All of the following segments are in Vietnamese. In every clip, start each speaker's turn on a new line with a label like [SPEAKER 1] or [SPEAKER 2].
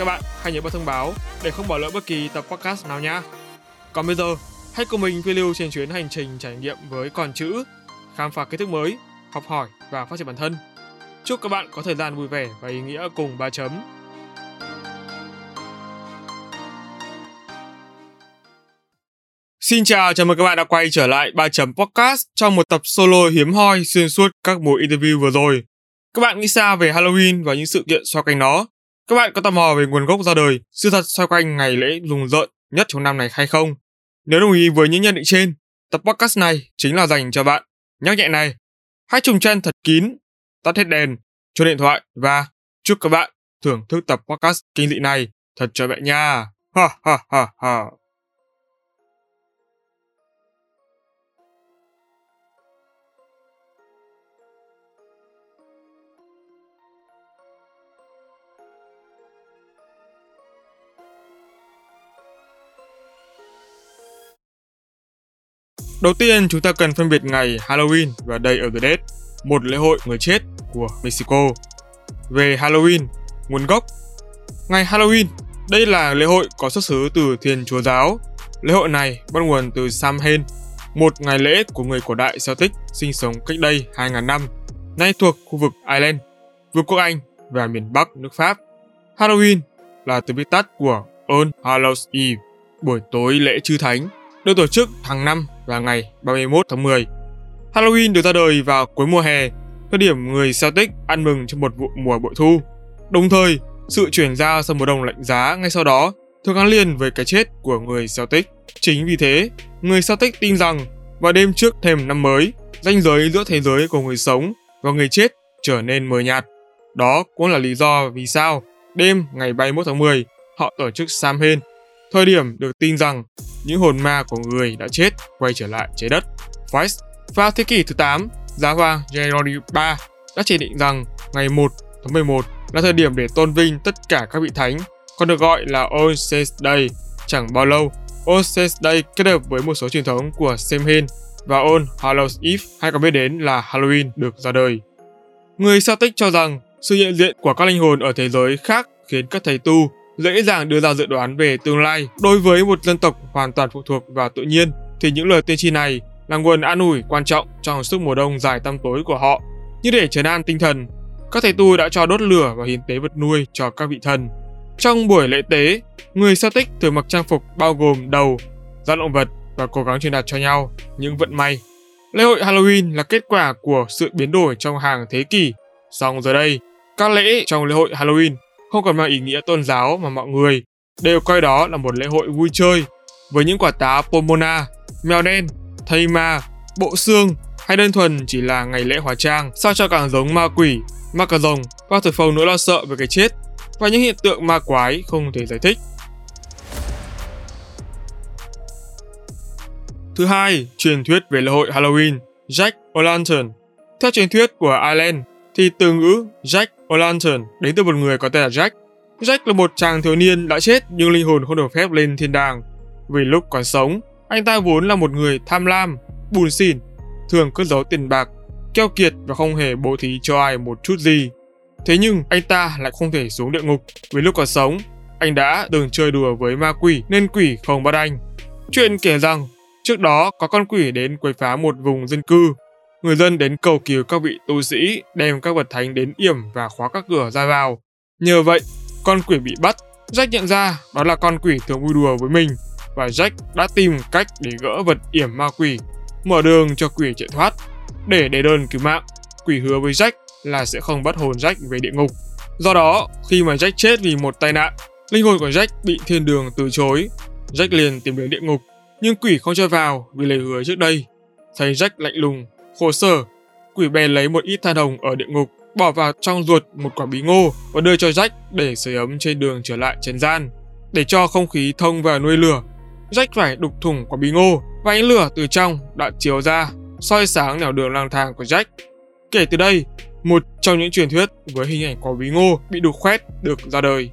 [SPEAKER 1] Các bạn hãy nhớ bật thông báo để không bỏ lỡ bất kỳ tập podcast nào nhé. Còn bây giờ, hãy cùng mình phiêu lưu trên chuyến hành trình trải nghiệm với con chữ, khám phá kiến thức mới, học hỏi và phát triển bản thân. Chúc các bạn có thời gian vui vẻ và ý nghĩa cùng ba chấm. Xin chào, chào mừng các bạn đã quay trở lại ba chấm podcast trong một tập solo hiếm hoi xuyên suốt các buổi interview vừa rồi. Các bạn nghĩ sao về Halloween và những sự kiện xoay quanh nó? Các bạn có tò mò về nguồn gốc ra đời, sự thật xoay quanh ngày lễ rùng rợn nhất trong năm này hay không? Nếu đồng ý với những nhận định trên, tập podcast này chính là dành cho bạn. Nhắc nhẹ này, hãy trùng chân thật kín, tắt hết đèn, cho điện thoại và chúc các bạn thưởng thức tập podcast kinh dị này thật cho mẹ nha. Ha ha ha ha. Đầu tiên, chúng ta cần phân biệt ngày Halloween và Day of the Dead, một lễ hội người chết của Mexico. Về Halloween, nguồn gốc Ngày Halloween, đây là lễ hội có xuất xứ từ Thiên Chúa Giáo. Lễ hội này bắt nguồn từ Samhain, một ngày lễ của người cổ đại Celtic sinh sống cách đây 2.000 năm, nay thuộc khu vực Ireland, Vương quốc Anh và miền Bắc nước Pháp. Halloween là từ viết tắt của On Hallows Eve, buổi tối lễ chư thánh, được tổ chức hàng năm vào ngày 31 tháng 10. Halloween được ra đời vào cuối mùa hè, thời điểm người Celtic ăn mừng cho một vụ mùa bội thu. Đồng thời, sự chuyển giao sang mùa đông lạnh giá ngay sau đó thường gắn liền với cái chết của người Celtic. Chính vì thế, người Celtic tin rằng vào đêm trước thềm năm mới, ranh giới giữa thế giới của người sống và người chết trở nên mờ nhạt. Đó cũng là lý do vì sao đêm ngày 31 tháng 10 họ tổ chức Samhain thời điểm được tin rằng những hồn ma của người đã chết quay trở lại trái đất. Weiss vào thế kỷ thứ 8, giáo hoàng Gregory III đã chỉ định rằng ngày 1 tháng 11 là thời điểm để tôn vinh tất cả các vị thánh, còn được gọi là All Saints Day. Chẳng bao lâu, All Saints Day kết hợp với một số truyền thống của Samhain và All Hallows Eve hay còn biết đến là Halloween được ra đời. Người Celtic cho rằng sự hiện diện của các linh hồn ở thế giới khác khiến các thầy tu dễ dàng đưa ra dự đoán về tương lai. Đối với một dân tộc hoàn toàn phụ thuộc vào tự nhiên, thì những lời tiên tri này là nguồn an ủi quan trọng trong suốt mùa đông dài tăm tối của họ. Như để trấn an tinh thần, các thầy tu đã cho đốt lửa và hiến tế vật nuôi cho các vị thần. Trong buổi lễ tế, người Celtic thường mặc trang phục bao gồm đầu, da động vật và cố gắng truyền đạt cho nhau những vận may. Lễ hội Halloween là kết quả của sự biến đổi trong hàng thế kỷ. Song giờ đây, các lễ trong lễ hội Halloween không còn mang ý nghĩa tôn giáo mà mọi người đều coi đó là một lễ hội vui chơi với những quả táo pomona, mèo đen, thây ma, bộ xương hay đơn thuần chỉ là ngày lễ hóa trang sao cho càng giống ma quỷ, ma cà rồng và thổi phồng nỗi lo sợ về cái chết và những hiện tượng ma quái không thể giải thích. Thứ hai, truyền thuyết về lễ hội Halloween, Jack O'Lantern. Theo truyền thuyết của Ireland, thì từ ngữ Jack O'Lantern đến từ một người có tên là Jack. Jack là một chàng thiếu niên đã chết nhưng linh hồn không được phép lên thiên đàng. Vì lúc còn sống, anh ta vốn là một người tham lam, bùn xỉn, thường cất giấu tiền bạc, keo kiệt và không hề bố thí cho ai một chút gì. Thế nhưng anh ta lại không thể xuống địa ngục vì lúc còn sống, anh đã từng chơi đùa với ma quỷ nên quỷ không bắt anh. Chuyện kể rằng, trước đó có con quỷ đến quấy phá một vùng dân cư người dân đến cầu cứu các vị tu sĩ đem các vật thánh đến yểm và khóa các cửa ra vào. Nhờ vậy, con quỷ bị bắt, Jack nhận ra đó là con quỷ thường vui đùa với mình và Jack đã tìm cách để gỡ vật yểm ma quỷ, mở đường cho quỷ chạy thoát. Để đề đơn cứu mạng, quỷ hứa với Jack là sẽ không bắt hồn Jack về địa ngục. Do đó, khi mà Jack chết vì một tai nạn, linh hồn của Jack bị thiên đường từ chối. Jack liền tìm đến địa ngục, nhưng quỷ không cho vào vì lời hứa trước đây. Thấy Jack lạnh lùng khổ sở. Quỷ bè lấy một ít than hồng ở địa ngục, bỏ vào trong ruột một quả bí ngô và đưa cho Jack để sưởi ấm trên đường trở lại trần gian. Để cho không khí thông vào nuôi lửa, Jack phải đục thủng quả bí ngô và ánh lửa từ trong đã chiếu ra, soi sáng nẻo đường lang thang của Jack. Kể từ đây, một trong những truyền thuyết với hình ảnh quả bí ngô bị đục khoét được ra đời.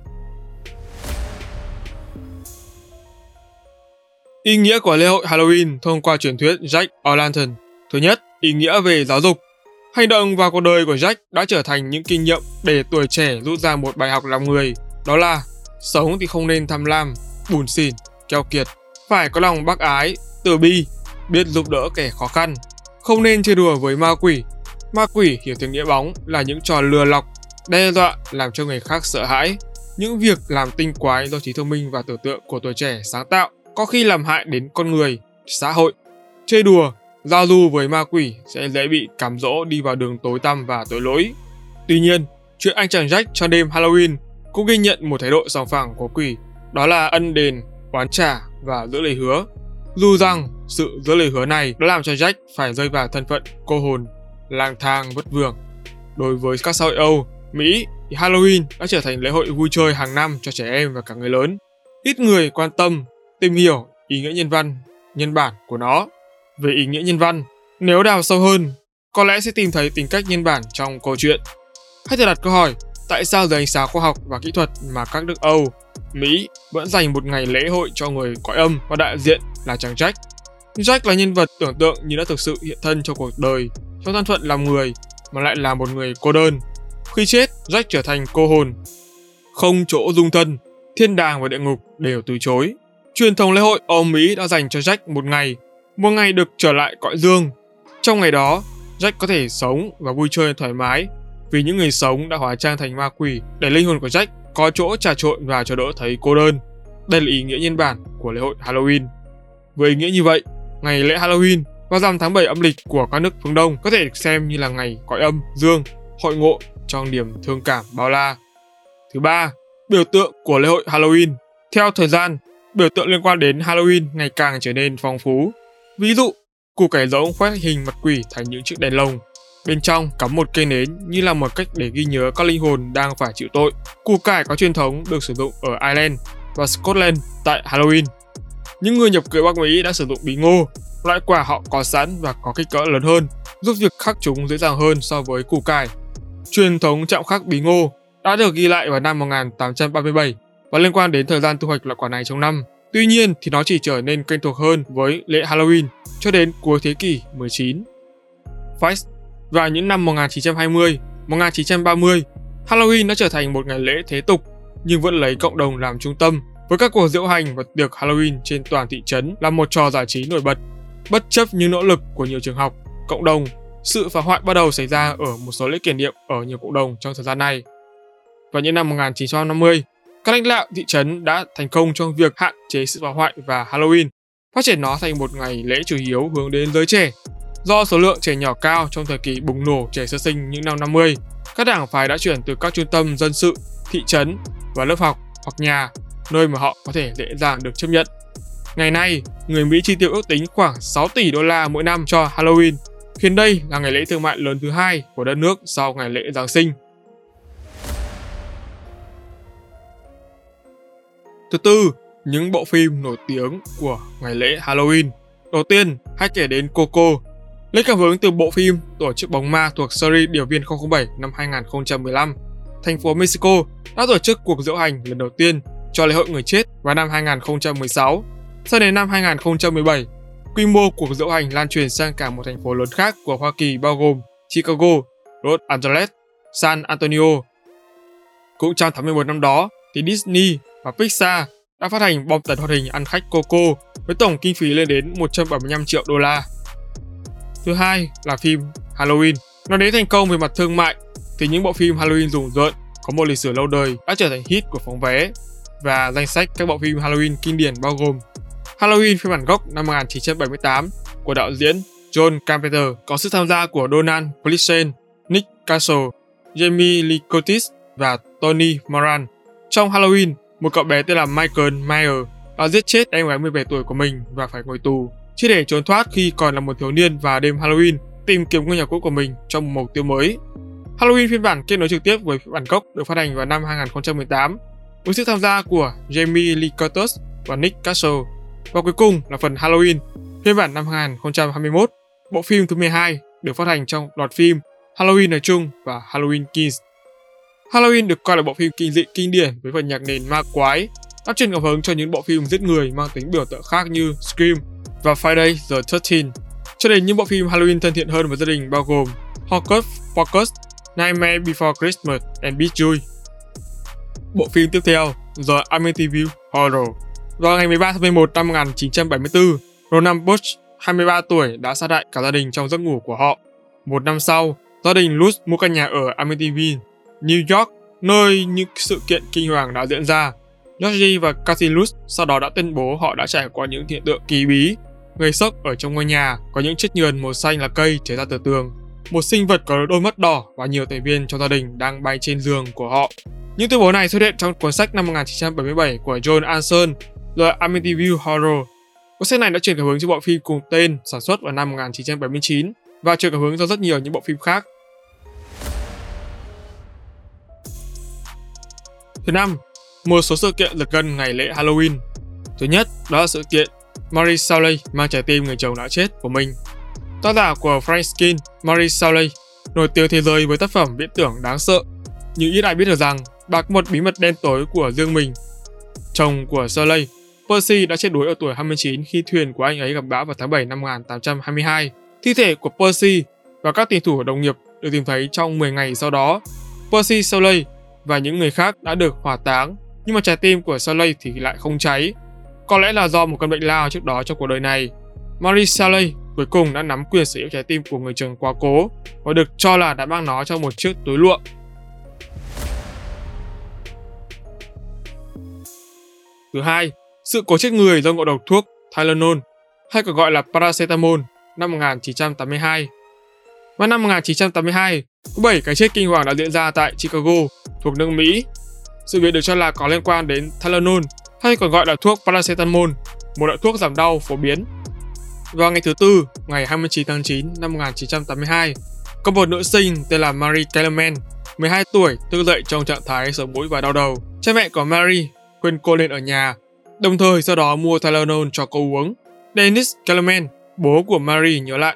[SPEAKER 1] Ý nghĩa của lễ hội Halloween thông qua truyền thuyết Jack O'Lantern. Thứ nhất, ý nghĩa về giáo dục. Hành động và cuộc đời của Jack đã trở thành những kinh nghiệm để tuổi trẻ rút ra một bài học làm người. Đó là sống thì không nên tham lam, bùn xỉn, keo kiệt, phải có lòng bác ái, từ bi, biết giúp đỡ kẻ khó khăn, không nên chơi đùa với ma quỷ. Ma quỷ hiểu tiếng nghĩa bóng là những trò lừa lọc, đe dọa làm cho người khác sợ hãi, những việc làm tinh quái do trí thông minh và tưởng tượng của tuổi trẻ sáng tạo có khi làm hại đến con người, xã hội. Chơi đùa, giao du với ma quỷ sẽ dễ bị cám dỗ đi vào đường tối tăm và tội lỗi. Tuy nhiên, chuyện anh chàng Jack cho đêm Halloween cũng ghi nhận một thái độ sòng phẳng của quỷ, đó là ân đền, oán trả và giữ lời hứa. Dù rằng sự giữ lời hứa này đã làm cho Jack phải rơi vào thân phận cô hồn, lang thang vất vưởng. Đối với các xã hội Âu, Mỹ thì Halloween đã trở thành lễ hội vui chơi hàng năm cho trẻ em và cả người lớn. Ít người quan tâm tìm hiểu ý nghĩa nhân văn, nhân bản của nó. Về ý nghĩa nhân văn, nếu đào sâu hơn, có lẽ sẽ tìm thấy tính cách nhân bản trong câu chuyện. Hãy thử đặt câu hỏi, tại sao dưới ánh sáng khoa học và kỹ thuật mà các nước Âu, Mỹ vẫn dành một ngày lễ hội cho người cõi âm và đại diện là chàng Jack. Jack là nhân vật tưởng tượng như đã thực sự hiện thân trong cuộc đời, trong thân phận làm người, mà lại là một người cô đơn. Khi chết, Jack trở thành cô hồn. Không chỗ dung thân, thiên đàng và địa ngục đều từ chối. Truyền thống lễ hội Âu Mỹ đã dành cho Jack một ngày, một ngày được trở lại cõi dương. Trong ngày đó, Jack có thể sống và vui chơi thoải mái vì những người sống đã hóa trang thành ma quỷ để linh hồn của Jack có chỗ trà trộn và cho đỡ thấy cô đơn. Đây là ý nghĩa nhân bản của lễ hội Halloween. Với ý nghĩa như vậy, ngày lễ Halloween vào rằm tháng 7 âm lịch của các nước phương Đông có thể được xem như là ngày cõi âm, dương, hội ngộ trong niềm thương cảm bao la. Thứ ba, biểu tượng của lễ hội Halloween. Theo thời gian, biểu tượng liên quan đến Halloween ngày càng trở nên phong phú. Ví dụ, củ cải giống khoét hình mặt quỷ thành những chiếc đèn lồng. Bên trong cắm một cây nến như là một cách để ghi nhớ các linh hồn đang phải chịu tội. Củ cải có truyền thống được sử dụng ở Ireland và Scotland tại Halloween. Những người nhập cư Bắc Mỹ đã sử dụng bí ngô, loại quả họ có sẵn và có kích cỡ lớn hơn, giúp việc khắc chúng dễ dàng hơn so với củ cải. Truyền thống chạm khắc bí ngô đã được ghi lại vào năm 1837 và liên quan đến thời gian thu hoạch loại quả này trong năm. Tuy nhiên thì nó chỉ trở nên quen thuộc hơn với lễ Halloween cho đến cuối thế kỷ 19. Fest vào những năm 1920, 1930, Halloween đã trở thành một ngày lễ thế tục nhưng vẫn lấy cộng đồng làm trung tâm với các cuộc diễu hành và tiệc Halloween trên toàn thị trấn là một trò giải trí nổi bật. Bất chấp những nỗ lực của nhiều trường học, cộng đồng, sự phá hoại bắt đầu xảy ra ở một số lễ kỷ niệm ở nhiều cộng đồng trong thời gian này. Vào những năm 1950, các lãnh đạo thị trấn đã thành công trong việc hạn chế sự phá hoại và Halloween, phát triển nó thành một ngày lễ chủ yếu hướng đến giới trẻ. Do số lượng trẻ nhỏ cao trong thời kỳ bùng nổ trẻ sơ sinh những năm 50, các đảng phái đã chuyển từ các trung tâm dân sự, thị trấn và lớp học hoặc nhà, nơi mà họ có thể dễ dàng được chấp nhận. Ngày nay, người Mỹ chi tiêu ước tính khoảng 6 tỷ đô la mỗi năm cho Halloween, khiến đây là ngày lễ thương mại lớn thứ hai của đất nước sau ngày lễ Giáng sinh. Thứ tư, những bộ phim nổi tiếng của ngày lễ Halloween. Đầu tiên, hãy kể đến Coco. Lấy cảm hứng từ bộ phim Tổ chức bóng ma thuộc series Điều viên 007 năm 2015, thành phố Mexico đã tổ chức cuộc diễu hành lần đầu tiên cho lễ hội người chết vào năm 2016. Sau đến năm 2017, quy mô cuộc diễu hành lan truyền sang cả một thành phố lớn khác của Hoa Kỳ bao gồm Chicago, Los Angeles, San Antonio. Cũng trong tháng 11 năm đó, thì Disney và Pixar đã phát hành bom tấn hoạt hình ăn khách Coco với tổng kinh phí lên đến 175 triệu đô la. Thứ hai là phim Halloween. Nói đến thành công về mặt thương mại thì những bộ phim Halloween rùng rợn có một lịch sử lâu đời đã trở thành hit của phóng vé và danh sách các bộ phim Halloween kinh điển bao gồm Halloween phiên bản gốc năm 1978 của đạo diễn John Carpenter có sự tham gia của Donald Pleasence, Nick Castle, Jamie Lee Curtis và Tony Moran. Trong Halloween, một cậu bé tên là Michael Meyer đã giết chết em gái 17 tuổi của mình và phải ngồi tù, chỉ để trốn thoát khi còn là một thiếu niên và đêm Halloween tìm kiếm ngôi nhà cũ của mình trong một mục tiêu mới. Halloween phiên bản kết nối trực tiếp với phiên bản gốc được phát hành vào năm 2018 với sự tham gia của Jamie Lee Curtis và Nick Castle. Và cuối cùng là phần Halloween, phiên bản năm 2021, bộ phim thứ 12 được phát hành trong loạt phim Halloween nói chung và Halloween Kills. Halloween được coi là bộ phim kinh dị kinh điển với phần nhạc nền ma quái, đã truyền cảm hứng cho những bộ phim giết người mang tính biểu tượng khác như Scream và Friday the 13 cho đến những bộ phim Halloween thân thiện hơn với gia đình bao gồm Hocus Pocus, Nightmare Before Christmas and Beat Joy. Bộ phim tiếp theo, The Amityville Horror. Vào ngày 13 tháng 11 năm 1974, Ronald Bush, 23 tuổi, đã sát hại cả gia đình trong giấc ngủ của họ. Một năm sau, gia đình Lutz mua căn nhà ở Amityville, New York, nơi những sự kiện kinh hoàng đã diễn ra. Georgie và Casilus sau đó đã tuyên bố họ đã trải qua những hiện tượng kỳ bí gây sốc ở trong ngôi nhà có những chiếc nhườn màu xanh là cây chảy ra từ tường. Một sinh vật có đôi mắt đỏ và nhiều thành viên trong gia đình đang bay trên giường của họ. Những tuyên bố này xuất hiện trong cuốn sách năm 1977 của John Anson, The Amityville Horror. Cuốn sách này đã truyền cảm hứng cho bộ phim cùng tên sản xuất vào năm 1979 và truyền cảm hứng cho rất nhiều những bộ phim khác. Thứ năm, một số sự kiện lật gần ngày lễ Halloween. Thứ nhất, đó là sự kiện Marie Shelley mang trái tim người chồng đã chết của mình. Tác giả của Frankenstein, Marie Shelley, nổi tiếng thế giới với tác phẩm viễn tưởng đáng sợ. Nhưng ít ai biết được rằng bà có một bí mật đen tối của riêng mình. Chồng của Shelley, Percy đã chết đuối ở tuổi 29 khi thuyền của anh ấy gặp bão vào tháng 7 năm 1822. Thi thể của Percy và các tiền thủ đồng nghiệp được tìm thấy trong 10 ngày sau đó. Percy Shelley và những người khác đã được hỏa táng, nhưng mà trái tim của Saleh thì lại không cháy có lẽ là do một căn bệnh lao trước đó trong cuộc đời này, Marie Saleh cuối cùng đã nắm quyền sở hữu trái tim của người chồng quá cố và được cho là đã mang nó trong một chiếc túi lụa. Thứ hai, sự cố chết người do ngộ độc thuốc Tylenol hay còn gọi là paracetamol năm 1982. Vào năm 1982, có 7 cái chết kinh hoàng đã diễn ra tại Chicago thuộc nước Mỹ. Sự việc được cho là có liên quan đến Tylenol hay còn gọi là thuốc paracetamol, một loại thuốc giảm đau phổ biến. Vào ngày thứ Tư, ngày 29 tháng 9 năm 1982, có một nữ sinh tên là Mary Kellerman, 12 tuổi, thức dậy trong trạng thái sổ mũi và đau đầu. Cha mẹ của Mary khuyên cô lên ở nhà, đồng thời sau đó mua Tylenol cho cô uống. Dennis Kellerman, bố của Mary nhớ lại.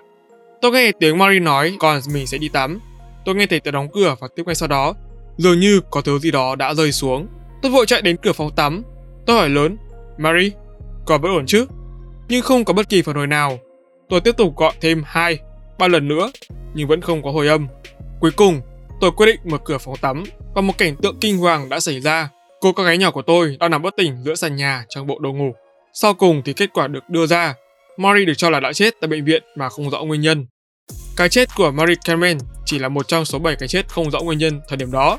[SPEAKER 1] Tôi nghe tiếng Mary nói còn mình sẽ đi tắm. Tôi nghe thấy tiếng đóng cửa và tiếp ngay sau đó, dường như có thứ gì đó đã rơi xuống. Tôi vội chạy đến cửa phòng tắm Tôi hỏi lớn, Mary, có vẫn ổn chứ? Nhưng không có bất kỳ phản hồi nào. Tôi tiếp tục gọi thêm hai, ba lần nữa, nhưng vẫn không có hồi âm. Cuối cùng, tôi quyết định mở cửa phòng tắm và một cảnh tượng kinh hoàng đã xảy ra. Cô con gái nhỏ của tôi đang nằm bất tỉnh giữa sàn nhà trong bộ đồ ngủ. Sau cùng thì kết quả được đưa ra. Mary được cho là đã chết tại bệnh viện mà không rõ nguyên nhân. Cái chết của Mary Carmen chỉ là một trong số 7 cái chết không rõ nguyên nhân thời điểm đó.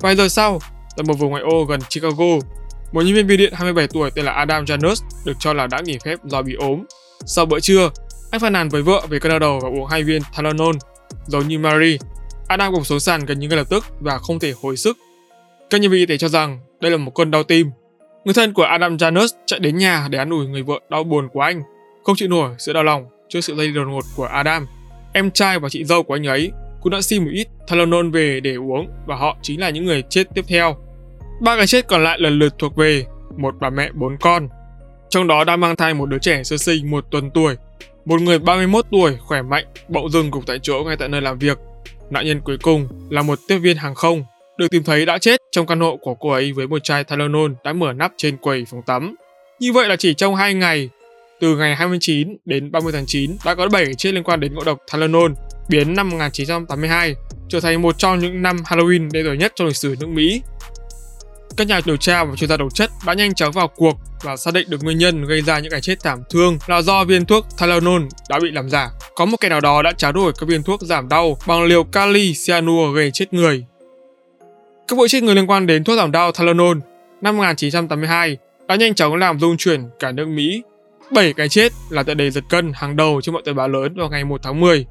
[SPEAKER 1] Vài giờ sau, tại một vùng ngoại ô gần Chicago, một nhân viên bưu điện 27 tuổi tên là Adam Janus được cho là đã nghỉ phép do bị ốm. Sau bữa trưa, anh phàn nàn với vợ về cơn đau đầu và uống hai viên Tylenol. Giống như Mary, Adam gục xuống sàn gần như ngay lập tức và không thể hồi sức. Các nhân viên y tế cho rằng đây là một cơn đau tim. Người thân của Adam Janus chạy đến nhà để an ủi người vợ đau buồn của anh, không chịu nổi sự đau lòng trước sự lây đột ngột của Adam. Em trai và chị dâu của anh ấy cũng đã xin một ít Tylenol về để uống và họ chính là những người chết tiếp theo. Ba cái chết còn lại lần lượt thuộc về một bà mẹ bốn con. Trong đó đang mang thai một đứa trẻ sơ sinh một tuần tuổi. Một người 31 tuổi khỏe mạnh bỗng dưng gục tại chỗ ngay tại nơi làm việc. Nạn nhân cuối cùng là một tiếp viên hàng không được tìm thấy đã chết trong căn hộ của cô ấy với một chai Tylenol đã mở nắp trên quầy phòng tắm. Như vậy là chỉ trong 2 ngày, từ ngày 29 đến 30 tháng 9 đã có 7 chết liên quan đến ngộ độc Tylenol, biến năm 1982 trở thành một trong những năm Halloween đen tối nhất trong lịch sử nước Mỹ các nhà điều tra và chuyên gia độc chất đã nhanh chóng vào cuộc và xác định được nguyên nhân gây ra những cái chết thảm thương là do viên thuốc Tylenol đã bị làm giả. Có một kẻ nào đó đã tráo đổi các viên thuốc giảm đau bằng liều kali cyanur gây chết người. Các vụ chết người liên quan đến thuốc giảm đau Tylenol năm 1982 đã nhanh chóng làm rung chuyển cả nước Mỹ. 7 cái chết là tựa đề giật cân hàng đầu trên mọi tờ báo lớn vào ngày 1 tháng 10,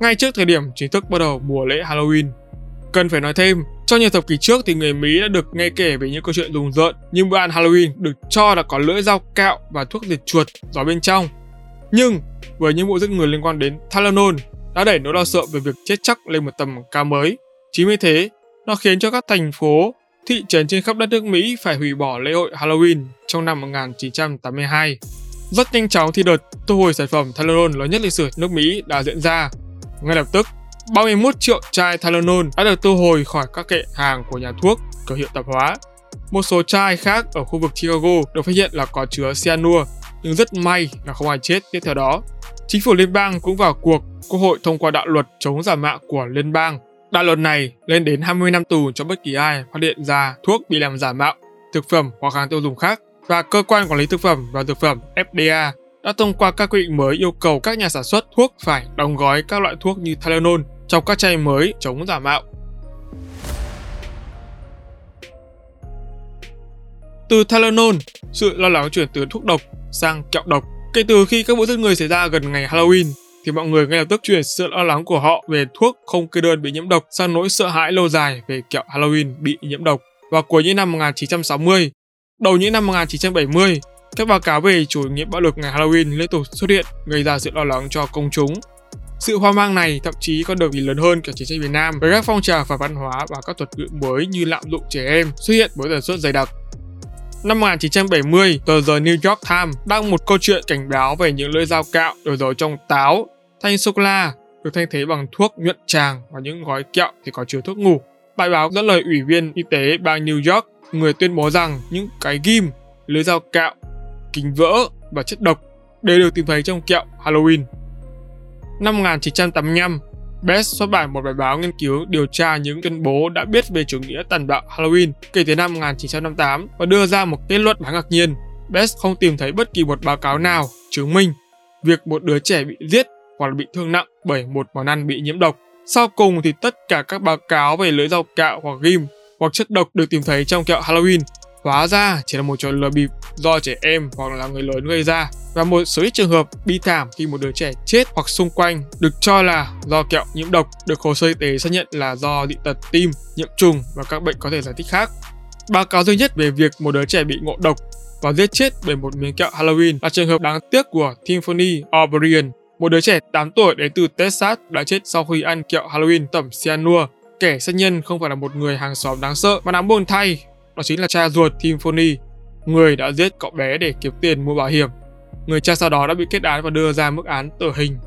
[SPEAKER 1] ngay trước thời điểm chính thức bắt đầu mùa lễ Halloween. Cần phải nói thêm, trong nhiều thập kỷ trước thì người Mỹ đã được nghe kể về những câu chuyện rùng rợn như bữa ăn Halloween được cho là có lưỡi dao cạo và thuốc diệt chuột gió bên trong. Nhưng với những vụ giết người liên quan đến Tylenol đã đẩy nỗi lo sợ về việc chết chắc lên một tầm cao mới. Chính vì thế, nó khiến cho các thành phố, thị trấn trên khắp đất nước Mỹ phải hủy bỏ lễ hội Halloween trong năm 1982. Rất nhanh chóng thì đợt thu hồi sản phẩm Tylenol lớn nhất lịch sử nước Mỹ đã diễn ra. Ngay lập tức, 31 triệu chai Tylenol đã được thu hồi khỏi các kệ hàng của nhà thuốc, cửa hiệu tạp hóa. Một số chai khác ở khu vực Chicago được phát hiện là có chứa cyanua, nhưng rất may là không ai chết tiếp theo đó. Chính phủ liên bang cũng vào cuộc, Quốc hội thông qua đạo luật chống giả mạo của liên bang. Đạo luật này lên đến 20 năm tù cho bất kỳ ai phát hiện ra thuốc bị làm giả mạo, thực phẩm hoặc hàng tiêu dùng khác và cơ quan quản lý thực phẩm và dược phẩm FDA đã thông qua các quy định mới yêu cầu các nhà sản xuất thuốc phải đóng gói các loại thuốc như Tylenol trong các chai mới chống giả mạo. Từ Tylenol, sự lo lắng chuyển từ thuốc độc sang kẹo độc. Kể từ khi các vụ giết người xảy ra gần ngày Halloween, thì mọi người ngay lập tức chuyển sự lo lắng của họ về thuốc không kê đơn bị nhiễm độc sang nỗi sợ hãi lâu dài về kẹo Halloween bị nhiễm độc. Vào cuối những năm 1960, đầu những năm 1970, các báo cáo về chủ nghĩa bạo lực ngày Halloween liên tục xuất hiện, gây ra sự lo lắng cho công chúng. Sự hoang mang này thậm chí còn được vì lớn hơn cả chiến tranh Việt Nam với các phong trào phản văn hóa và các thuật ngữ mới như lạm dụng trẻ em xuất hiện với tần suất dày đặc. Năm 1970, tờ The New York Times đăng một câu chuyện cảnh báo về những lưỡi dao cạo được giấu trong táo, thanh sô cô la được thay thế bằng thuốc nhuận tràng và những gói kẹo thì có chứa thuốc ngủ. Bài báo dẫn lời ủy viên y tế bang New York, người tuyên bố rằng những cái ghim, lưỡi dao cạo, kính vỡ và chất độc đều được tìm thấy trong kẹo Halloween. Năm 1985, Best xuất bản một bài báo nghiên cứu điều tra những tuyên bố đã biết về chủ nghĩa tàn bạo Halloween kể từ năm 1958 và đưa ra một kết luận đáng ngạc nhiên. Best không tìm thấy bất kỳ một báo cáo nào chứng minh việc một đứa trẻ bị giết hoặc là bị thương nặng bởi một món ăn bị nhiễm độc. Sau cùng thì tất cả các báo cáo về lưỡi dao cạo hoặc ghim hoặc chất độc được tìm thấy trong kẹo Halloween hóa ra chỉ là một trò lừa bịp do trẻ em hoặc là người lớn gây ra và một số ít trường hợp bi thảm khi một đứa trẻ chết hoặc xung quanh được cho là do kẹo nhiễm độc được hồ sơ y tế xác nhận là do dị tật tim, nhiễm trùng và các bệnh có thể giải thích khác. Báo cáo duy nhất về việc một đứa trẻ bị ngộ độc và giết chết bởi một miếng kẹo Halloween là trường hợp đáng tiếc của Tiffany O'Brien, một đứa trẻ 8 tuổi đến từ Texas đã chết sau khi ăn kẹo Halloween tẩm cyanua. Kẻ sát nhân không phải là một người hàng xóm đáng sợ mà đáng buồn thay đó chính là cha ruột Timphony, người đã giết cậu bé để kiếm tiền mua bảo hiểm. Người cha sau đó đã bị kết án và đưa ra mức án tử hình.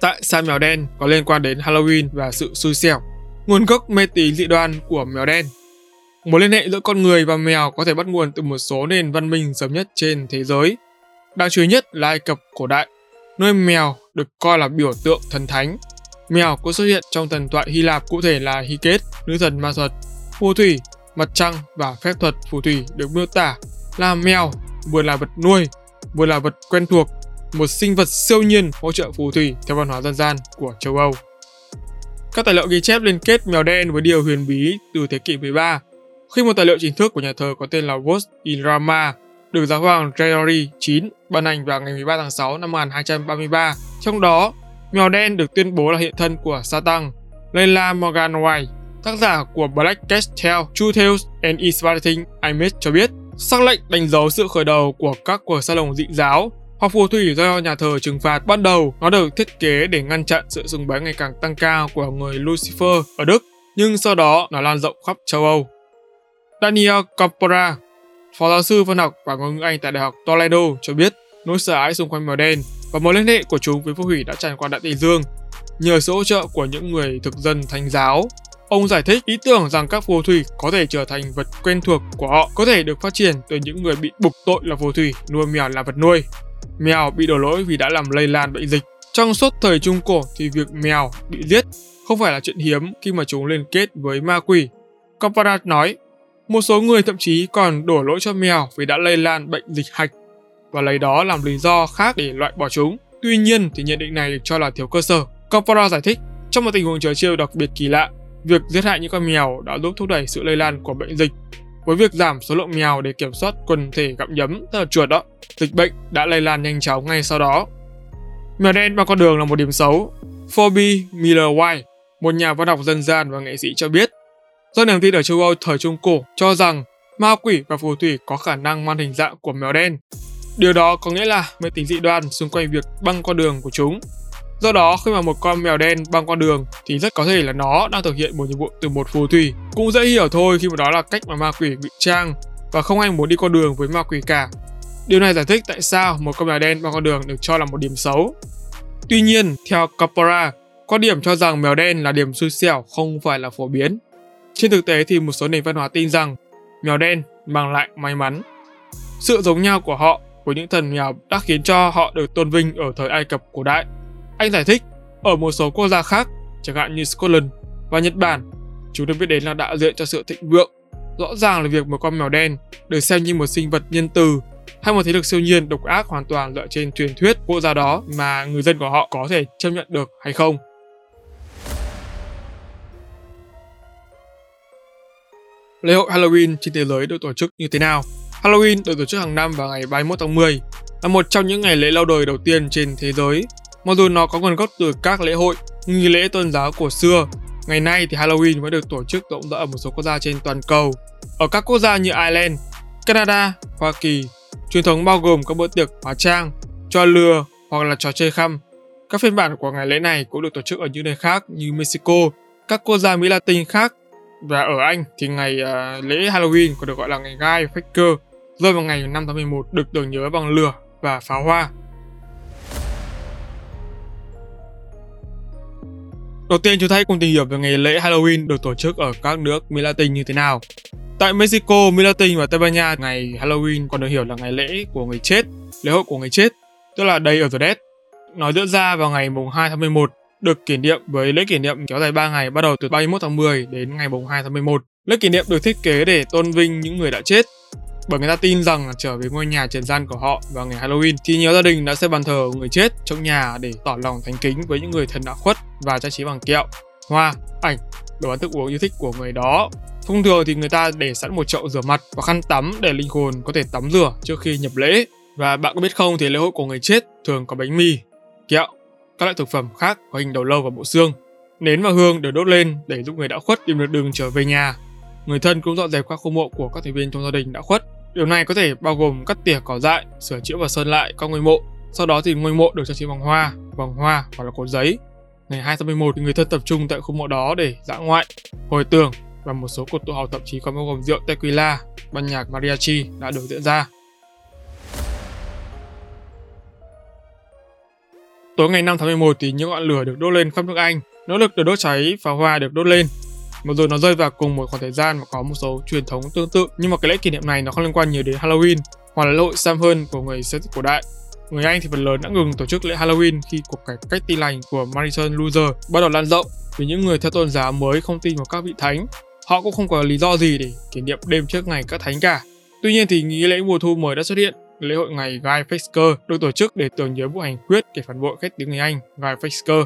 [SPEAKER 1] Tại sao mèo đen có liên quan đến Halloween và sự xui xẻo? Nguồn gốc mê tín dị đoan của mèo đen Mối liên hệ giữa con người và mèo có thể bắt nguồn từ một số nền văn minh sớm nhất trên thế giới. Đáng chú ý nhất là Ai Cập cổ đại, nơi mèo được coi là biểu tượng thần thánh. Mèo cũng xuất hiện trong thần thoại Hy Lạp cụ thể là Hykes, nữ thần ma thuật, phù thủy, mặt trăng và phép thuật phù thủy được miêu tả là mèo vừa là vật nuôi, vừa là vật quen thuộc, một sinh vật siêu nhiên hỗ trợ phù thủy theo văn hóa dân gian của châu Âu. Các tài liệu ghi chép liên kết mèo đen với điều huyền bí từ thế kỷ 13, khi một tài liệu chính thức của nhà thờ có tên là Vos in e. Rama được giáo hoàng Gregory IX ban hành vào ngày 13 tháng 6 năm 1233. Trong đó, Mèo đen được tuyên bố là hiện thân của Satan. Leila Morgan White, tác giả của Black Cat Tale, True Tales and Inspiring Image cho biết, sắc lệnh đánh dấu sự khởi đầu của các cuộc sa lồng dị giáo hoặc phù thủy do nhà thờ trừng phạt ban đầu nó được thiết kế để ngăn chặn sự sùng bái ngày càng tăng cao của người Lucifer ở Đức, nhưng sau đó nó lan rộng khắp châu Âu. Daniel Campora, phó giáo sư văn học và ngôn ngữ Anh tại Đại học Toledo cho biết nỗi sợ hãi xung quanh mèo đen và mối liên hệ của chúng với phù thủy đã tràn qua đại tây dương nhờ sự hỗ trợ của những người thực dân thánh giáo. Ông giải thích ý tưởng rằng các phù thủy có thể trở thành vật quen thuộc của họ có thể được phát triển từ những người bị buộc tội là phù thủy nuôi mèo là vật nuôi. Mèo bị đổ lỗi vì đã làm lây lan bệnh dịch. Trong suốt thời Trung Cổ thì việc mèo bị giết không phải là chuyện hiếm khi mà chúng liên kết với ma quỷ. Comparat nói, một số người thậm chí còn đổ lỗi cho mèo vì đã lây lan bệnh dịch hạch và lấy đó làm lý do khác để loại bỏ chúng. Tuy nhiên thì nhận định này được cho là thiếu cơ sở. Coppola giải thích, trong một tình huống trời chiều đặc biệt kỳ lạ, việc giết hại những con mèo đã giúp thúc đẩy sự lây lan của bệnh dịch. Với việc giảm số lượng mèo để kiểm soát quần thể gặm nhấm, tức là chuột đó, dịch bệnh đã lây lan nhanh chóng ngay sau đó. Mèo đen bằng con đường là một điểm xấu. Phoebe Miller White, một nhà văn học dân gian và nghệ sĩ cho biết, do niềm tin ở châu Âu thời Trung Cổ cho rằng ma quỷ và phù thủy có khả năng mang hình dạng của mèo đen Điều đó có nghĩa là mê tính dị đoan xung quanh việc băng qua đường của chúng. Do đó, khi mà một con mèo đen băng qua đường thì rất có thể là nó đang thực hiện một nhiệm vụ từ một phù thủy. Cũng dễ hiểu thôi khi mà đó là cách mà ma quỷ ngụy trang và không ai muốn đi qua đường với ma quỷ cả. Điều này giải thích tại sao một con mèo đen băng qua đường được cho là một điểm xấu. Tuy nhiên, theo Capora, quan điểm cho rằng mèo đen là điểm xui xẻo không phải là phổ biến. Trên thực tế thì một số nền văn hóa tin rằng mèo đen mang lại may mắn. Sự giống nhau của họ với những thần mèo đã khiến cho họ được tôn vinh ở thời Ai Cập cổ đại. Anh giải thích, ở một số quốc gia khác, chẳng hạn như Scotland và Nhật Bản, chúng được biết đến là đại diện cho sự thịnh vượng. Rõ ràng là việc một con mèo đen được xem như một sinh vật nhân từ hay một thế lực siêu nhiên độc ác hoàn toàn dựa trên truyền thuyết quốc gia đó mà người dân của họ có thể chấp nhận được hay không. Lễ hội Halloween trên thế giới được tổ chức như thế nào? Halloween được tổ chức hàng năm vào ngày 31 tháng 10, là một trong những ngày lễ lâu đời đầu tiên trên thế giới. Mặc dù nó có nguồn gốc từ các lễ hội, nghi lễ tôn giáo của xưa, ngày nay thì Halloween vẫn được tổ chức rộng rãi ở một số quốc gia trên toàn cầu. Ở các quốc gia như Ireland, Canada, Hoa Kỳ, truyền thống bao gồm các bữa tiệc hóa trang, trò lừa hoặc là trò chơi khăm. Các phiên bản của ngày lễ này cũng được tổ chức ở những nơi khác như Mexico, các quốc gia Mỹ Latin khác và ở Anh thì ngày uh, lễ Halloween còn được gọi là ngày Guy Fawkes rơi vào ngày 5 tháng 11 được tưởng nhớ bằng lửa và pháo hoa. Đầu tiên chúng ta hãy cùng tìm hiểu về ngày lễ Halloween được tổ chức ở các nước Mỹ Latin như thế nào. Tại Mexico, Mỹ Latin và Tây Ban Nha, ngày Halloween còn được hiểu là ngày lễ của người chết, lễ hội của người chết, tức là Day of the Dead. Nó diễn ra vào ngày mùng 2 tháng 11 được kỷ niệm với lễ kỷ niệm kéo dài 3 ngày bắt đầu từ 31 tháng 10 đến ngày 2 tháng 11. Lễ kỷ niệm được thiết kế để tôn vinh những người đã chết, bởi người ta tin rằng trở về ngôi nhà trần gian của họ vào ngày Halloween thì nhiều gia đình đã xây bàn thờ người chết trong nhà để tỏ lòng thành kính với những người thân đã khuất và trang trí bằng kẹo, hoa, ảnh, đồ ăn thức uống yêu thích của người đó. Thông thường thì người ta để sẵn một chậu rửa mặt và khăn tắm để linh hồn có thể tắm rửa trước khi nhập lễ. Và bạn có biết không thì lễ hội của người chết thường có bánh mì, kẹo, các loại thực phẩm khác có hình đầu lâu và bộ xương. Nến và hương được đốt lên để giúp người đã khuất tìm được đường trở về nhà. Người thân cũng dọn dẹp các khu mộ của các thành viên trong gia đình đã khuất. Điều này có thể bao gồm cắt tỉa cỏ dại, sửa chữa và sơn lại các ngôi mộ. Sau đó thì ngôi mộ được trang trí bằng hoa, vòng hoa hoặc là cột giấy. Ngày 2 tháng 11 thì người thân tập trung tại khu mộ đó để dã ngoại, hồi tưởng và một số cuộc tụ họp thậm chí còn bao gồm rượu tequila, ban nhạc mariachi đã được diễn ra. Tối ngày 5 tháng 11 thì những ngọn lửa được đốt lên khắp nước Anh, nỗ lực được đốt cháy pháo hoa được đốt lên. Mặc dù nó rơi vào cùng một khoảng thời gian và có một số truyền thống tương tự, nhưng mà cái lễ kỷ niệm này nó không liên quan nhiều đến Halloween hoặc là lễ hội Samhain của người Celtic cổ đại. Người Anh thì phần lớn đã ngừng tổ chức lễ Halloween khi cuộc cải cách tin lành của Martin Luther bắt đầu lan rộng vì những người theo tôn giáo mới không tin vào các vị thánh. Họ cũng không có lý do gì để kỷ niệm đêm trước ngày các thánh cả. Tuy nhiên thì nghi lễ mùa thu mới đã xuất hiện lễ hội ngày Guy Fawkes được tổ chức để tưởng nhớ vụ hành quyết kẻ phản bội khét tiếng người Anh Guy Fawkes.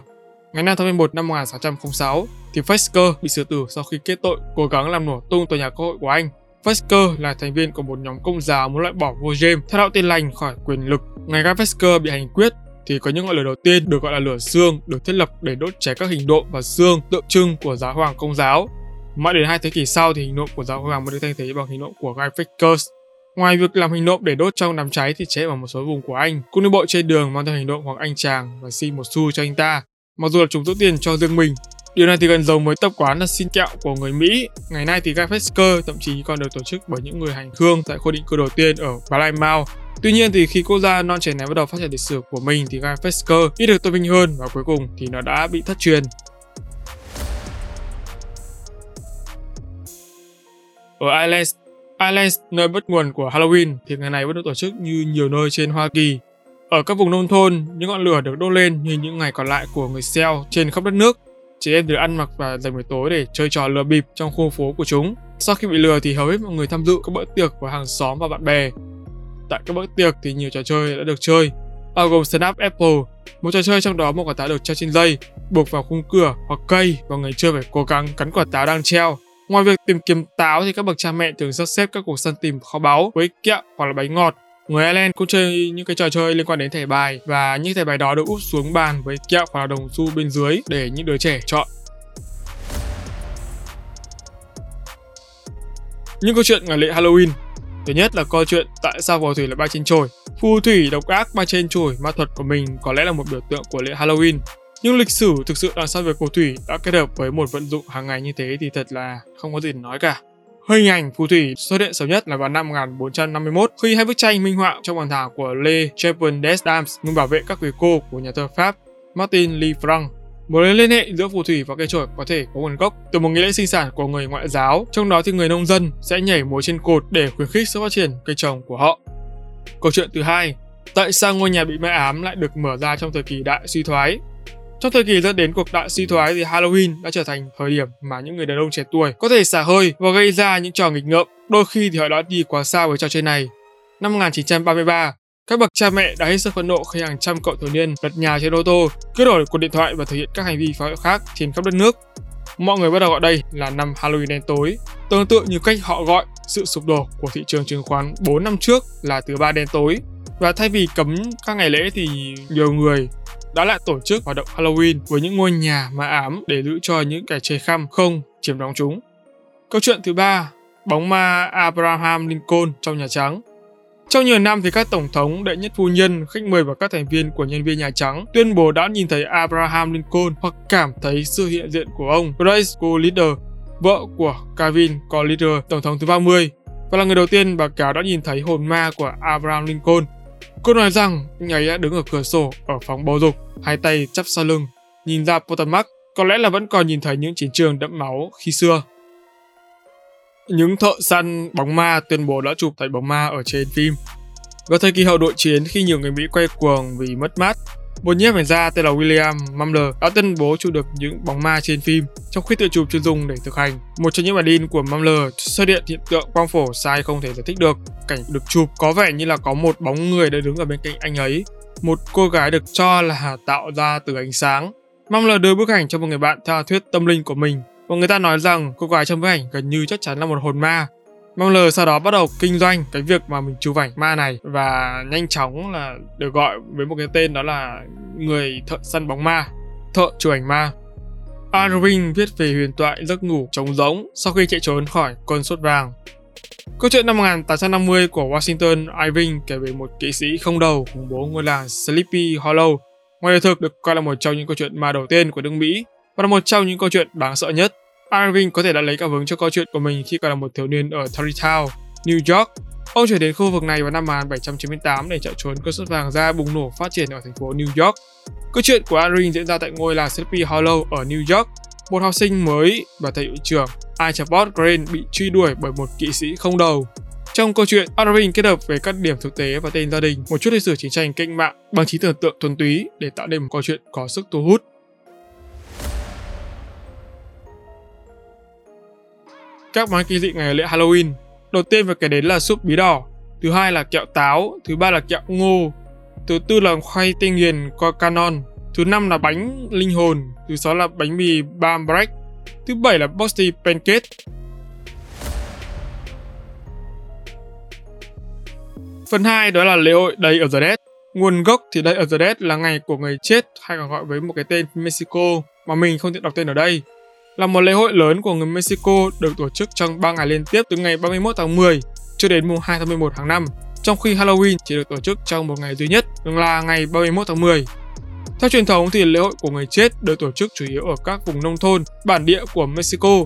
[SPEAKER 1] Ngày 5 tháng 11 năm 1606 thì Fawkes bị xử tử sau khi kết tội cố gắng làm nổ tung tòa nhà quốc hội của Anh. Fawkes là thành viên của một nhóm công giáo muốn loại bỏ vua James theo đạo tin lành khỏi quyền lực. Ngày Guy Fawkes bị hành quyết, thì có những ngọn lửa đầu tiên được gọi là lửa xương được thiết lập để đốt cháy các hình nộm và xương tượng trưng của giáo hoàng công giáo. Mãi đến hai thế kỷ sau thì hình nộm của giáo hoàng mới được thay thế bằng hình nộm của Guy Fawkes. Ngoài việc làm hình nộm để đốt trong đám cháy thì trẻ ở một số vùng của Anh cũng đi bộ trên đường mang theo hình nộm hoặc anh chàng và xin một xu cho anh ta. Mặc dù là chúng giữ tiền cho riêng mình. Điều này thì gần giống với tập quán là xin kẹo của người Mỹ. Ngày nay thì Guy Fawkes thậm chí còn được tổ chức bởi những người hành hương tại khu định cư đầu tiên ở Plymouth. Tuy nhiên thì khi quốc gia non trẻ này bắt đầu phát triển lịch sử của mình thì Guy Fawkes ít được tôn vinh hơn và cuối cùng thì nó đã bị thất truyền. Ở Ireland, Ireland, nơi bắt nguồn của Halloween, thì ngày này vẫn được tổ chức như nhiều nơi trên Hoa Kỳ. Ở các vùng nông thôn, những ngọn lửa được đốt lên như những ngày còn lại của người Celt trên khắp đất nước. Trẻ em được ăn mặc và dành buổi tối để chơi trò lừa bịp trong khu phố của chúng. Sau khi bị lừa thì hầu hết mọi người tham dự các bữa tiệc của hàng xóm và bạn bè. Tại các bữa tiệc thì nhiều trò chơi đã được chơi, bao gồm Snap Apple, một trò chơi trong đó một quả táo được treo trên dây, buộc vào khung cửa hoặc cây và người chơi phải cố gắng cắn quả táo đang treo Ngoài việc tìm kiếm táo thì các bậc cha mẹ thường sắp xếp các cuộc săn tìm kho báu với kẹo hoặc là bánh ngọt. Người Ireland cũng chơi những cái trò chơi liên quan đến thẻ bài và những thẻ bài đó được úp xuống bàn với kẹo hoặc là đồng xu bên dưới để những đứa trẻ chọn. Những câu chuyện ngày lễ Halloween Thứ nhất là câu chuyện tại sao phù thủy lại bay trên chổi. Phù thủy độc ác bay trên chổi ma thuật của mình có lẽ là một biểu tượng của lễ Halloween. Nhưng lịch sử thực sự đằng sau việc phù thủy đã kết hợp với một vận dụng hàng ngày như thế thì thật là không có gì để nói cả. Hình ảnh phù thủy xuất hiện sớm nhất là vào năm 1451 khi hai bức tranh minh họa trong bàn thảo của Le Chapin des Dames nhằm bảo vệ các quý cô của nhà thơ Pháp Martin Lefranc. Một liên hệ giữa phù thủy và cây trổi có thể có nguồn gốc từ một nghi lễ sinh sản của người ngoại giáo, trong đó thì người nông dân sẽ nhảy múa trên cột để khuyến khích sự phát triển cây trồng của họ. Câu chuyện thứ hai, tại sao ngôi nhà bị ma ám lại được mở ra trong thời kỳ đại suy thoái? Trong thời kỳ dẫn đến cuộc đại suy thoái thì Halloween đã trở thành thời điểm mà những người đàn ông trẻ tuổi có thể xả hơi và gây ra những trò nghịch ngợm. Đôi khi thì họ đã đi quá xa với trò chơi này. Năm 1933, các bậc cha mẹ đã hết sức phẫn nộ khi hàng trăm cậu thiếu niên lật nhà trên ô tô, cướp đổi cuộc điện thoại và thực hiện các hành vi phá hoại khác trên khắp đất nước. Mọi người bắt đầu gọi đây là năm Halloween đen tối, tương tự như cách họ gọi sự sụp đổ của thị trường chứng khoán 4 năm trước là thứ ba đen tối. Và thay vì cấm các ngày lễ thì nhiều người đã lại tổ chức hoạt động Halloween với những ngôi nhà ma ám để giữ cho những kẻ chơi khăm không chiếm đóng chúng. Câu chuyện thứ ba, bóng ma Abraham Lincoln trong Nhà Trắng. Trong nhiều năm thì các tổng thống, đệ nhất phu nhân, khách mời và các thành viên của nhân viên Nhà Trắng tuyên bố đã nhìn thấy Abraham Lincoln hoặc cảm thấy sự hiện diện của ông Grace Coolidge, vợ của Calvin Coolidge, tổng thống thứ 30, và là người đầu tiên báo cáo đã nhìn thấy hồn ma của Abraham Lincoln Cô nói rằng anh ấy đã đứng ở cửa sổ ở phòng bầu dục, hai tay chắp sau lưng, nhìn ra Potomac, có lẽ là vẫn còn nhìn thấy những chiến trường đẫm máu khi xưa. Những thợ săn bóng ma tuyên bố đã chụp thấy bóng ma ở trên phim. Vào thời kỳ hậu đội chiến khi nhiều người Mỹ quay cuồng vì mất mát, một nhiếp ảnh gia tên là William Mumler đã tuyên bố chụp được những bóng ma trên phim trong khi tự chụp chuyên dùng để thực hành. Một trong những bản in của Mumler xuất hiện hiện tượng quang phổ sai không thể giải thích được. Cảnh được chụp có vẻ như là có một bóng người đã đứng ở bên cạnh anh ấy. Một cô gái được cho là tạo ra từ ánh sáng. Mumler đưa bức ảnh cho một người bạn theo thuyết tâm linh của mình và người ta nói rằng cô gái trong bức ảnh gần như chắc chắn là một hồn ma Vâng, Mong L sau đó bắt đầu kinh doanh cái việc mà mình chụp ảnh ma này và nhanh chóng là được gọi với một cái tên đó là người thợ săn bóng ma, thợ chụp ảnh ma. Irving viết về huyền thoại giấc ngủ trống rỗng sau khi chạy trốn khỏi cơn sốt vàng. Câu chuyện năm 1850 của Washington Irving kể về một kỵ sĩ không đầu khủng bố ngôi làng Sleepy Hollow. Ngoài đời thực được coi là một trong những câu chuyện ma đầu tiên của nước Mỹ và là một trong những câu chuyện đáng sợ nhất Irving có thể đã lấy cảm hứng cho câu chuyện của mình khi còn là một thiếu niên ở Tarrytown, New York. Ông chuyển đến khu vực này vào năm 1798 để chạy trốn cơn sốt vàng da bùng nổ phát triển ở thành phố New York. Câu chuyện của Irving diễn ra tại ngôi làng Sleepy Hollow ở New York. Một học sinh mới và thầy hiệu trưởng Ichabod Green bị truy đuổi bởi một kỵ sĩ không đầu. Trong câu chuyện, Irving kết hợp với các điểm thực tế và tên gia đình, một chút lịch sử chiến tranh cách mạng bằng trí tưởng tượng thuần túy để tạo nên một câu chuyện có sức thu hút. Các món kỳ dị ngày lễ Halloween. Đầu tiên phải kể đến là súp bí đỏ, thứ hai là kẹo táo, thứ ba là kẹo ngô, thứ tư là khoai tây nghiền qua canon, thứ năm là bánh linh hồn, thứ sáu là bánh mì bam break, thứ bảy là Bosty pancake. Phần 2 đó là lễ hội Day of the Dead. Nguồn gốc thì Day of the Dead là ngày của người chết hay còn gọi với một cái tên Mexico mà mình không tiện đọc tên ở đây là một lễ hội lớn của người Mexico được tổ chức trong 3 ngày liên tiếp từ ngày 31 tháng 10 cho đến mùng 2 tháng 11 hàng năm, trong khi Halloween chỉ được tổ chức trong một ngày duy nhất, là ngày 31 tháng 10. Theo truyền thống thì lễ hội của người chết được tổ chức chủ yếu ở các vùng nông thôn, bản địa của Mexico.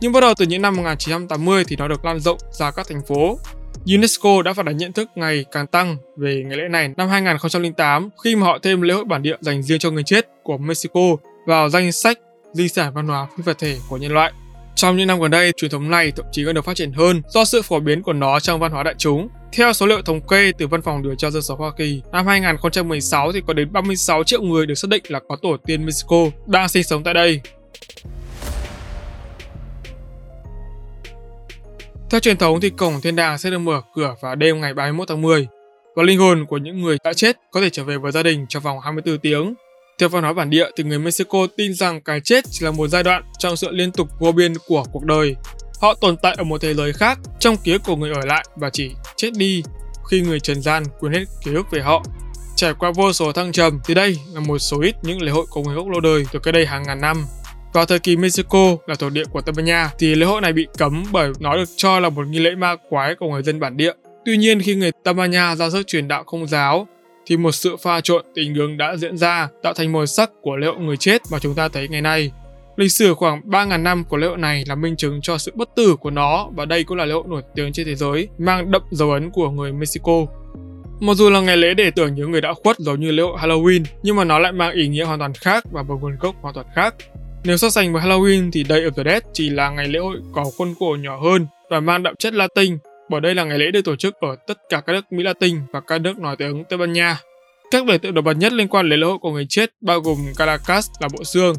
[SPEAKER 1] Nhưng bắt đầu từ những năm 1980 thì nó được lan rộng ra các thành phố. UNESCO đã phản ánh nhận thức ngày càng tăng về ngày lễ này năm 2008 khi mà họ thêm lễ hội bản địa dành riêng cho người chết của Mexico vào danh sách di sản văn hóa phi vật thể của nhân loại. Trong những năm gần đây, truyền thống này thậm chí còn được phát triển hơn do sự phổ biến của nó trong văn hóa đại chúng. Theo số liệu thống kê từ Văn phòng điều tra dân số Hoa Kỳ, năm 2016 thì có đến 36 triệu người được xác định là có tổ tiên Mexico đang sinh sống tại đây. Theo truyền thống thì cổng thiên đàng sẽ được mở cửa vào đêm ngày 31 tháng 10 và linh hồn của những người đã chết có thể trở về với gia đình trong vòng 24 tiếng theo văn hóa bản địa thì người Mexico tin rằng cái chết chỉ là một giai đoạn trong sự liên tục vô biên của cuộc đời. Họ tồn tại ở một thế giới khác, trong ký ức của người ở lại và chỉ chết đi khi người trần gian quên hết ký ức về họ. Trải qua vô số thăng trầm thì đây là một số ít những lễ hội có nguồn gốc lâu đời từ cách đây hàng ngàn năm. Vào thời kỳ Mexico là thổ địa của Tây Ban Nha thì lễ hội này bị cấm bởi nó được cho là một nghi lễ ma quái của người dân bản địa. Tuy nhiên khi người Tây Ban Nha ra sức truyền đạo Công giáo thì một sự pha trộn tình hướng đã diễn ra tạo thành màu sắc của lễ hội người chết mà chúng ta thấy ngày nay. Lịch sử khoảng 3.000 năm của lễ hội này là minh chứng cho sự bất tử của nó và đây cũng là lễ hội nổi tiếng trên thế giới, mang đậm dấu ấn của người Mexico. Mặc dù là ngày lễ để tưởng nhớ người đã khuất giống như lễ hội Halloween, nhưng mà nó lại mang ý nghĩa hoàn toàn khác và một nguồn gốc hoàn toàn khác. Nếu so sánh với Halloween thì Day of the Dead chỉ là ngày lễ hội có khuôn khổ nhỏ hơn và mang đậm chất Latin, bởi đây là ngày lễ được tổ chức ở tất cả các nước Mỹ Latin và các nước nói tiếng Tây Ban Nha. Các biểu tượng nổi bật nhất liên quan đến lễ hội của người chết bao gồm Caracas là bộ xương,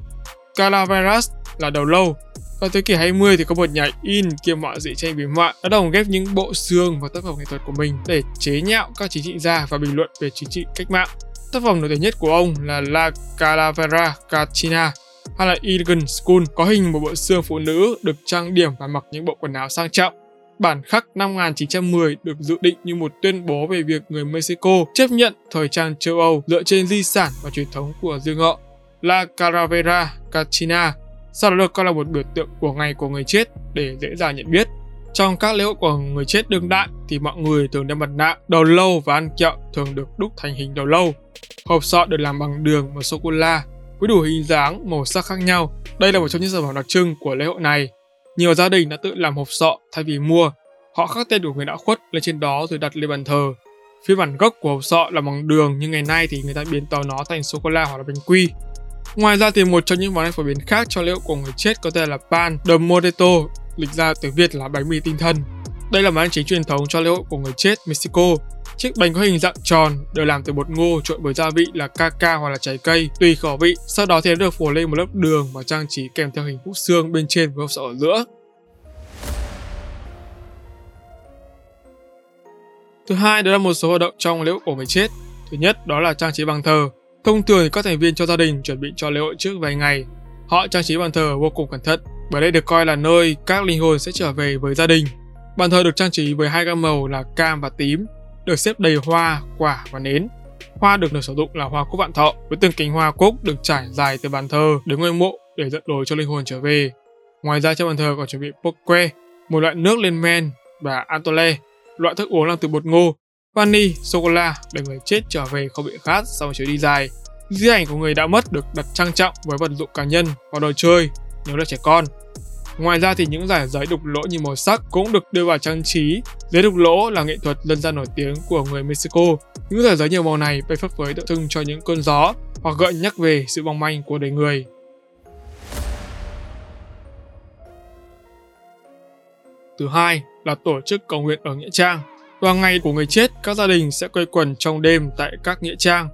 [SPEAKER 1] Calaveras là đầu lâu. Vào thế kỷ 20 thì có một nhà in kiêm họa dị tranh biếm họa đã đồng ghép những bộ xương vào tác phẩm nghệ thuật của mình để chế nhạo các chính trị gia và bình luận về chính trị cách mạng. Tác phẩm nổi tiếng nhất của ông là La Calavera Catina hay là Elegant School có hình một bộ xương phụ nữ được trang điểm và mặc những bộ quần áo sang trọng. Bản khắc năm 1910 được dự định như một tuyên bố về việc người Mexico chấp nhận thời trang châu Âu dựa trên di sản và truyền thống của riêng họ. La Caravera Cachina sau đó được coi là một biểu tượng của ngày của người chết để dễ dàng nhận biết. Trong các lễ hội của người chết đương đại thì mọi người thường đeo mặt nạ, đầu lâu và ăn kẹo thường được đúc thành hình đầu lâu. Hộp sọ được làm bằng đường và sô cô la với đủ hình dáng, màu sắc khác nhau. Đây là một trong những sản phẩm đặc trưng của lễ hội này. Nhiều gia đình đã tự làm hộp sọ thay vì mua. Họ khắc tên của người đã khuất lên trên đó rồi đặt lên bàn thờ. Phía bản gốc của hộp sọ là bằng đường nhưng ngày nay thì người ta biến tàu nó thành sô cô la hoặc là bánh quy. Ngoài ra thì một trong những món ăn phổ biến khác cho lễ hội của người chết có tên là pan de muerto, lịch ra tiếng Việt là bánh mì tinh thần. Đây là món ăn chính truyền thống cho lễ hội của người chết Mexico. Chiếc bánh có hình dạng tròn, được làm từ bột ngô trộn với gia vị là caca hoặc là trái cây, tùy khẩu vị. Sau đó thì nó được phủ lên một lớp đường và trang trí kèm theo hình khúc xương bên trên với hộp sọ ở giữa. Thứ hai đó là một số hoạt động trong lễ hội của người chết. Thứ nhất đó là trang trí bàn thờ. Thông thường thì các thành viên cho gia đình chuẩn bị cho lễ hội trước vài ngày. Họ trang trí bàn thờ vô cùng cẩn thận, bởi đây được coi là nơi các linh hồn sẽ trở về với gia đình. Bàn thờ được trang trí với hai gam màu là cam và tím, được xếp đầy hoa, quả và nến. Hoa được được sử dụng là hoa cúc vạn thọ, với từng cánh hoa cúc được trải dài từ bàn thờ đến ngôi mộ để dẫn lối cho linh hồn trở về. Ngoài ra trong bàn thờ còn chuẩn bị poke, một loại nước lên men và antole, loại thức uống làm từ bột ngô vani, sô cô la để người chết trở về không bị khát sau một chuyến đi dài. Di ảnh của người đã mất được đặt trang trọng với vật dụng cá nhân và đồ chơi nếu là trẻ con. Ngoài ra thì những giải giấy đục lỗ như màu sắc cũng được đưa vào trang trí. Giấy đục lỗ là nghệ thuật dân gian nổi tiếng của người Mexico. Những giải giấy nhiều màu này bay phấp phới tượng trưng cho những cơn gió hoặc gợi nhắc về sự mong manh của đời người. Thứ hai là tổ chức cầu nguyện ở nghĩa trang. Vào ngày của người chết, các gia đình sẽ quây quần trong đêm tại các nghĩa trang.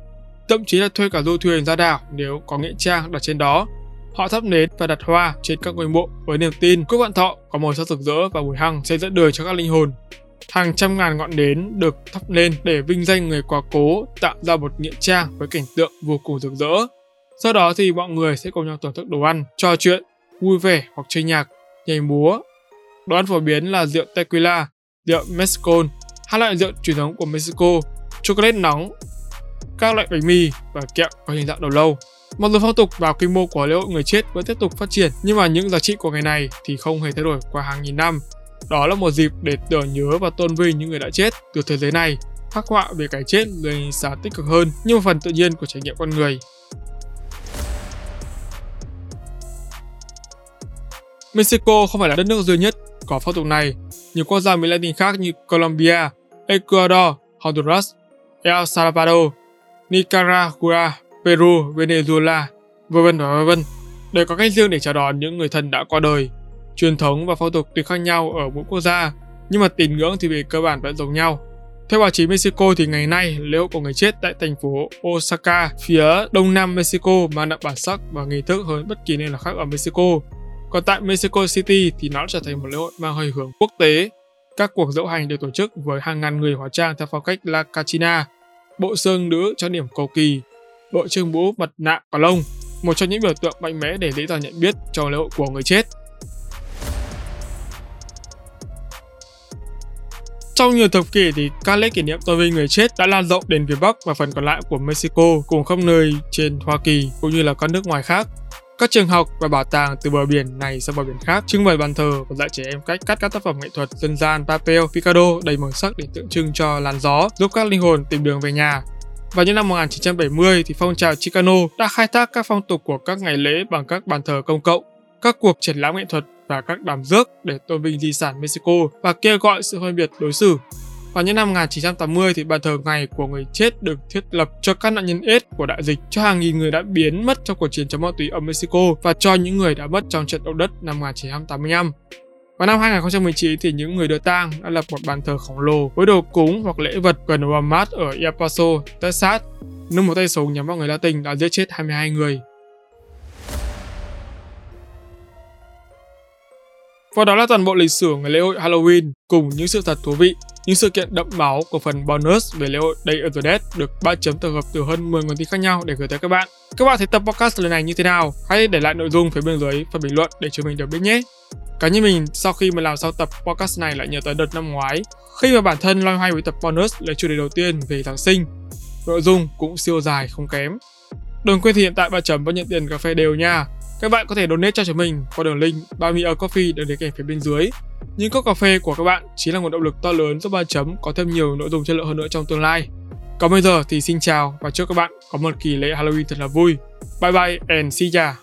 [SPEAKER 1] Thậm chí là thuê cả du thuyền ra đảo nếu có nghĩa trang đặt trên đó. Họ thắp nến và đặt hoa trên các ngôi mộ với niềm tin quốc vạn thọ có màu sắc rực rỡ và mùi hăng sẽ dẫn đời cho các linh hồn. Hàng trăm ngàn ngọn nến được thắp lên để vinh danh người quá cố, tạo ra một nghĩa trang với cảnh tượng vô cùng rực rỡ. Sau đó thì mọi người sẽ cùng nhau thưởng thức đồ ăn, trò chuyện, vui vẻ hoặc chơi nhạc, nhảy múa. Đồ ăn phổ biến là rượu tequila, rượu mezcal hai loại rượu truyền thống của Mexico, chocolate nóng, các loại bánh mì và kẹo có hình dạng đầu lâu. Mặc dù phong tục và quy mô của lễ hội người chết vẫn tiếp tục phát triển, nhưng mà những giá trị của ngày này thì không hề thay đổi qua hàng nghìn năm. Đó là một dịp để tưởng nhớ và tôn vinh những người đã chết từ thế giới này, khắc họa về cái chết lên ánh sáng tích cực hơn như một phần tự nhiên của trải nghiệm con người. Mexico không phải là đất nước duy nhất có phong tục này. Nhiều quốc gia Mỹ Latin khác như Colombia, Ecuador, Honduras, El Salvador, Nicaragua, Peru, Venezuela, vân và vân đều có cách riêng để chào đón những người thân đã qua đời. Truyền thống và phong tục tuy khác nhau ở mỗi quốc gia, nhưng mà tín ngưỡng thì về cơ bản vẫn giống nhau. Theo báo chí Mexico thì ngày nay, lễ hội của người chết tại thành phố Osaka, phía đông nam Mexico mang đậm bản sắc và nghi thức hơn bất kỳ nơi nào khác ở Mexico. Còn tại Mexico City thì nó trở thành một lễ hội mang hơi hướng quốc tế. Các cuộc diễu hành được tổ chức với hàng ngàn người hóa trang theo phong cách La Cachina, bộ xương nữ cho điểm cầu kỳ, đội trưng mũ mặt nạ có lông, một trong những biểu tượng mạnh mẽ để dễ dàng nhận biết trong lễ hội của người chết. Trong nhiều thập kỷ thì các lễ kỷ niệm tôn vinh người chết đã lan rộng đến phía Bắc và phần còn lại của Mexico cùng khắp nơi trên Hoa Kỳ cũng như là các nước ngoài khác. Các trường học và bảo tàng từ bờ biển này sang bờ biển khác trưng bày bàn thờ và dạy trẻ em cách cắt các tác phẩm nghệ thuật dân gian papel, picado đầy màu sắc để tượng trưng cho làn gió, giúp các linh hồn tìm đường về nhà. Vào những năm 1970 thì phong trào Chicano đã khai thác các phong tục của các ngày lễ bằng các bàn thờ công cộng, các cuộc triển lãm nghệ thuật và các đám rước để tôn vinh di sản Mexico và kêu gọi sự phân biệt đối xử. Vào những năm 1980 thì bàn thờ ngày của người chết được thiết lập cho các nạn nhân AIDS của đại dịch, cho hàng nghìn người đã biến mất trong cuộc chiến chống ma túy ở Mexico và cho những người đã mất trong trận động đất năm 1985. Vào năm 2019 thì những người đưa tang đã lập một bàn thờ khổng lồ với đồ cúng hoặc lễ vật gần Walmart ở El Paso, Texas, nơi một tay súng nhắm vào người Latin đã giết chết 22 người. Và đó là toàn bộ lịch sử ngày lễ hội Halloween cùng những sự thật thú vị, những sự kiện đậm máu của phần bonus về lễ hội Day of the Dead được ba chấm tổng hợp từ hơn 10 nguồn tin khác nhau để gửi tới các bạn. Các bạn thấy tập podcast lần này như thế nào? Hãy để lại nội dung phía bên dưới phần bình luận để chúng mình được biết nhé. Cá nhân mình, sau khi mà làm sau tập podcast này lại nhớ tới đợt năm ngoái, khi mà bản thân loay hoay với tập bonus là chủ đề đầu tiên về Giáng sinh. Nội dung cũng siêu dài không kém. Đừng quên thì hiện tại ba chấm vẫn nhận tiền cà phê đều nha. Các bạn có thể donate cho chúng mình qua đường link Buy Me a Coffee được để kèm phía bên dưới. Những cốc cà phê của các bạn chính là nguồn động lực to lớn giúp ba chấm có thêm nhiều nội dung chất lượng hơn nữa trong tương lai. Còn bây giờ thì xin chào và chúc các bạn có một kỳ lễ Halloween thật là vui. Bye bye and see ya!